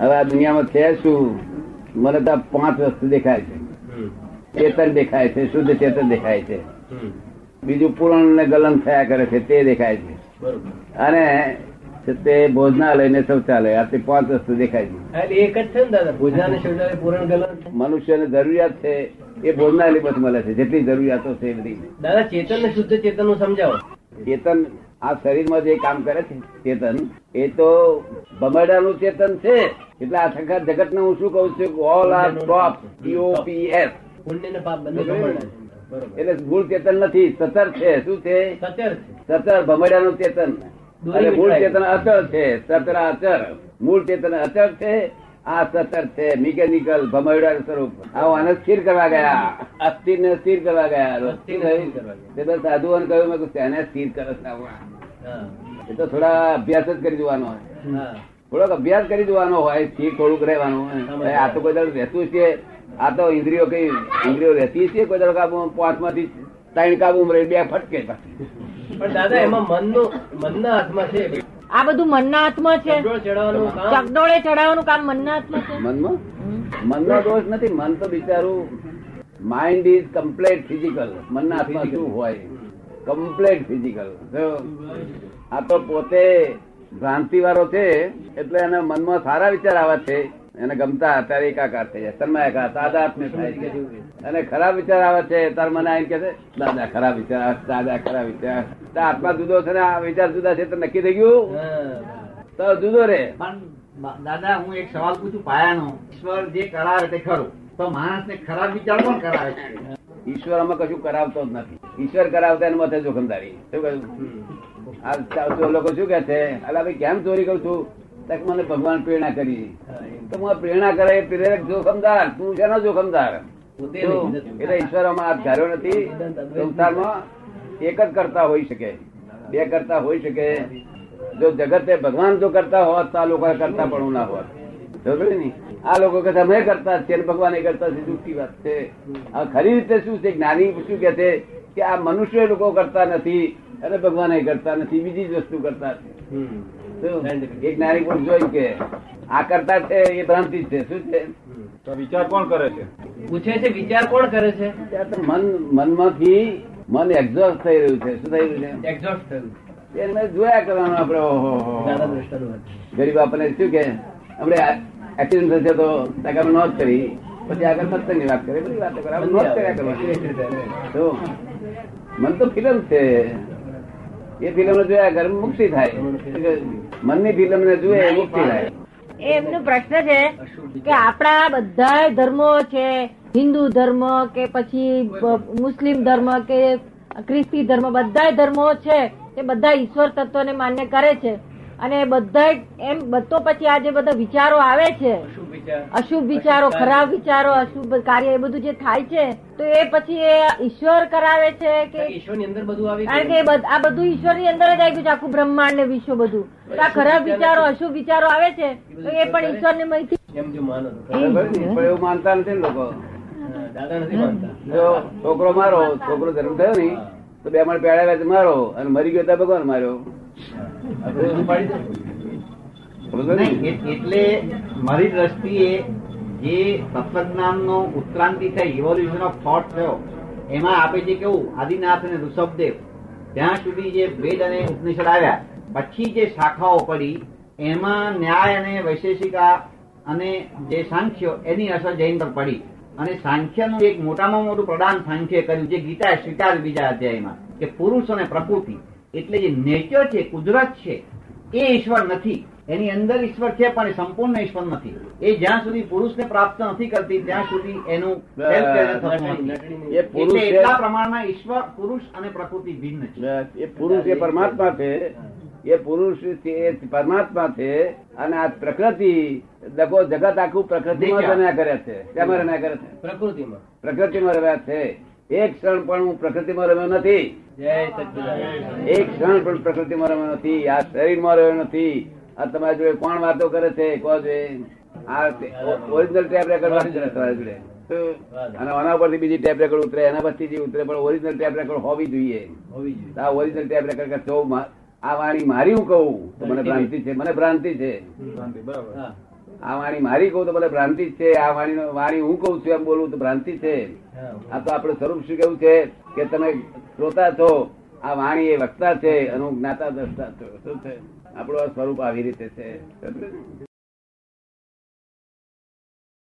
હવે આ દુનિયામાં છે શું? મને તો પાંચ વસ્તુ દેખાય છે. ચેતન દેખાય છે શુદ્ધ ચેતન દેખાય છે. બીજું પૂરણ ને ગલન થયા કરે છે તે દેખાય છે. અને તે ભોજનાલય ને શૌચાલય આ તે પાંચ વસ્તુ દેખાય છે. એક જ છે ને દાદા ભોજનાલય શૌચાલય પૂરણ ગલન? મનુષ્યને જરૂરિયાત છે એ ભોજનાલય બસ મળે છે જેટલી જરૂરિયાતો છે બધી. દાદા ચેતન ને શુદ્ધ ચેતનનું સમજાવો. ચેતન આ શરીરમાં જે કામ કરે છે ચેતન એ તો ભમરડાનું ચેતન છે એટલે આ સખા જગત ને હું શું કઉ છું ઓલ આર ટોપ ટીઓપીએસ. એટલે મૂળ ચેતન નથી સતર છે. શું છે? સતર ભમડિયા નું ચેતન. અને મૂળ ચેતન અચળ છે. સતર અચળ. મૂળ ચેતન અચળ છે આ સતર છે. મિકેનિકલ ભમડિયા સ્વરૂપ. આવો આને સ્થિર કરવા ગયા. અસ્થિર ને સ્થિર કરવા ગયા. તે સાધુઓને કહ્યું મેં એને તેને સ્થિર કરે. એ તો થોડા અભ્યાસ જ કરી દેવાનો હોય. થોડોક અભ્યાસ કરી દેવાનો હોય સ્થિર થોડુંક રહેવાનું. આ તો કોઈ દાડો રહેતું છે. આ તો ઇન્દ્રિયો કઈ ઇન્દ્રિયો રહેતી છે? કોઈ દાડો કાબુ પાંચમાંથી ત્રણ કાબુ રહી બે ફટકે. પણ દાદા એમાં મનનું મનના હાથમાં છે. આ બધું મનના હાથમાં છે. ચકડોળ ચડાવવાનું કામ. ચકડોળે ચડાવવાનું કામ મનના હાથમાં છે? મનમાં? મનનો દોષ નથી. મન તો બિચારું માઇન્ડ ઇઝ કમ્પ્લેટ ફિઝિકલ મનના હાથમાં શું હોય? કમ્પ્લેટ ફિઝિકલ આ તો પોતે ભ્રાંતિ વાળો છે એટલે એના મનમાં સારા વિચાર આવે છે. એને ગમતા ત્યારે એકાકાર થઈ જાય. તન્માયાકાર તાદાત્મ્ય થાય છે. અને ખરાબ વિચાર આવે છે તાર મને આવીને કે છે દાદા ખરાબ વિચાર આવે દાદા ખરાબ વિચાર. તો આત્મા જુદો છે ને આ વિચાર જુદા છે તો નક્કી થઈ ગયું? તો જુદો રે. દાદા હું એક સવાલ પૂછું પાયાનો. ઈશ્વર જે કરાવે તે ખરું. તો માણસને ખરાબ વિચાર પણ કરાવે છે? ઈશ્વર અમે કશું કરાવતો જ નથી. ઈશ્વર કરાવતા એના માથે જોખમદારી. શું કહ્યું? લોકો શું કે છે? અલા ભાઈ કેમ ચોરી કરું છું? તક મને ભગવાન પ્રેરણા કરી. તો પ્રેરણા કરે પ્રેરક જોખમદાર. તું શેનો જોખમદાર. એટલે ઈશ્વર હાથ ધાર્યો નથી. સંસારમાં એક જ કરતા હોઈ શકે. બે કરતા હોઈ શકે. જો જગતે ભગવાન જો કરતા હોત તો આ લોકો કરતા પણ ના હોત. ને? આ લોકો કે અમે કરતા છે ભગવાન એ કરતા છે. જુઠ્ઠી વાત છે. આ ખરી રીતે શું છે? જ્ઞાની શું કે છે? કે આ મનુષ્ય લોકો કરતા નથી અને ભગવાન કરતા નથી બીજી જ વસ્તુ કરતા છે. એક નારી પુરુષ જોઈ કે આ કરતા છે એ ભ્રાંતિ છે. શું છે? તો વિચાર કોણ કરે છે? પૂછે છે વિચાર કોણ કરે છે? મન મનમાંથી મન એક્ઝોસ્ટ થઈ રહ્યું છે. શું થઈ રહ્યું એક્ઝોસ્ટ થયું. એને જોયા કરવાનું આપડે ઓહો. ગરીબ આપણને શું કે? આપણે એક્સિડન્ટ થશે તો ટકા નોંધ કરી. પછી આગળ સત્સંગની વાત કરે બધી વાત કરે નોટ કર્યા કરો મન તો ફિલ્મ છે. એ ફિલ્મ જોયા ઘર મુક્તિ થાય. મનની ફિલ્મ ને જુએ મુક્તિ થાય. એમનો પ્રશ્ન છે કે આપણા બધા ધર્મો છે હિન્દુ ધર્મ કે પછી મુસ્લિમ ધર્મ કે ખ્રિસ્તી ધર્મ બધા ધર્મો છે એ બધા ઈશ્વર તત્વને માન્ય કરે છે. અને બધા એમ બધો પછી આ જે બધા વિચારો આવે છે અશુભ વિચારો ખરાબ વિચારો અશુભ કાર્ય એ બધું જે થાય છે તો એ પછી એ ઈશ્વર કરાવે છે કે ઈશ્વરની અંદર બધું આવી કારણ કે આ બધું ઈશ્વરની અંદર જ આવી ગયું છે આખું બ્રહ્માંડ ને વિશ્વ બધું. તો આ ખરાબ વિચારો અશુભ વિચારો આવે છે તો એ પણ ઈશ્વર ને માહિતી એમ જો માનો ને? એવું માનતા નથી લોકો. દાદા નથી માનતા. જો છોકરો મારો છોકરો ધર્મ થયો ને તો બે મણ પેડા મારો અને મરી ગયો ત્યાં ભગવાન માર્યો એટલે મારી દ્રષ્ટિએ જે તત્વજ્ઞાનનો ઉત્ક્રાંતિ થઈ ઇવોલ્યુશન ઓફ થોટ થયો, એમાં આપે છે કેવું, આદિનાથ અને ઋષભદેવ, ત્યાં સુધી જે વેદ અને ઉપનિષદ આવ્યા, પછી જે શાખાઓ પડી, એમાં ન્યાય અને વૈશેષિકા અને જે સાંખ્ય, એની અસર જૈન પર પડી. અને સાંખ્યનું એક મોટામાં મોટું પ્રદાન સાંખ્ય કર્યું, જે ગીતા સ્વીકાર બીજા અધ્યાયમાં, કે પુરુષ અને પ્રકૃતિ, એટલે જે નેચર છે, કુદરત છે, એ ઈશ્વર નથી. એની અંદર ઈશ્વર છે પણ સંપૂર્ણ ઈશ્વર નથી. એ જ્યાં સુધી પુરુષને પ્રાપ્ત નથી કરતી ત્યાં સુધી એનું self-realization થતું નથી. નટણી- એ પુરુષ એટલે પ્રમાણમાં ઈશ્વર પુરુષ અને પ્રકૃતિ ભિન્ન છે. એ પુરુષ એ પરમાત્મા છે. એ પુરુષ એ પરમાત્મા છે. અને આ પ્રકૃતિ દગો જગત આખું પ્રકૃતિમાં રમ્યા કરે છે. તેમાં રમ્યા કરે છે? પ્રકૃતિમાં. પ્રકૃતિમાં રમ્યા છે. એક ક્ષણ પણ હું પ્રકૃતિમાં રમ્યો નથી. જય એક ક્ષણ પણ પ્રકૃતિમાં રમ્યો નથી. આ શરીરમાં રહ્યો નથી. આ તમારી જોડે કોણ વાતો કરે છે કહો છે આ ઓરિજિનલ ટેપ રેકોર્ડ વાળી છે તમારી જોડે. અને આના પરથી બીજી ટેપ રેકોર્ડ ઉતરે એના પરથી જે ઉતરે પણ ઓરિજિનલ ટેપ રેકોર્ડ હોવી જોઈએ. જોઈએ. આ ઓરિજિનલ ટેપ રેકોર્ડ કે આ વાણી મારી હું કહું તો મને ભ્રાંતિ છે મને ભ્રાંતિ છે. આ વાણી મારી કહું તો મને ભ્રાંતિ છે આ વાણી વાણી હું કહું છું એમ બોલું તો ભ્રાંતિ છે. આ તો આપણે સ્વરૂપ શું કેવું છે કે તમે શ્રોતા છો આ વાણી એ વક્તા છે અને હું જ્ઞાતા દ્રષ્ટા છું શું છે આપણું આ સ્વરૂપ આવી રીતે છે.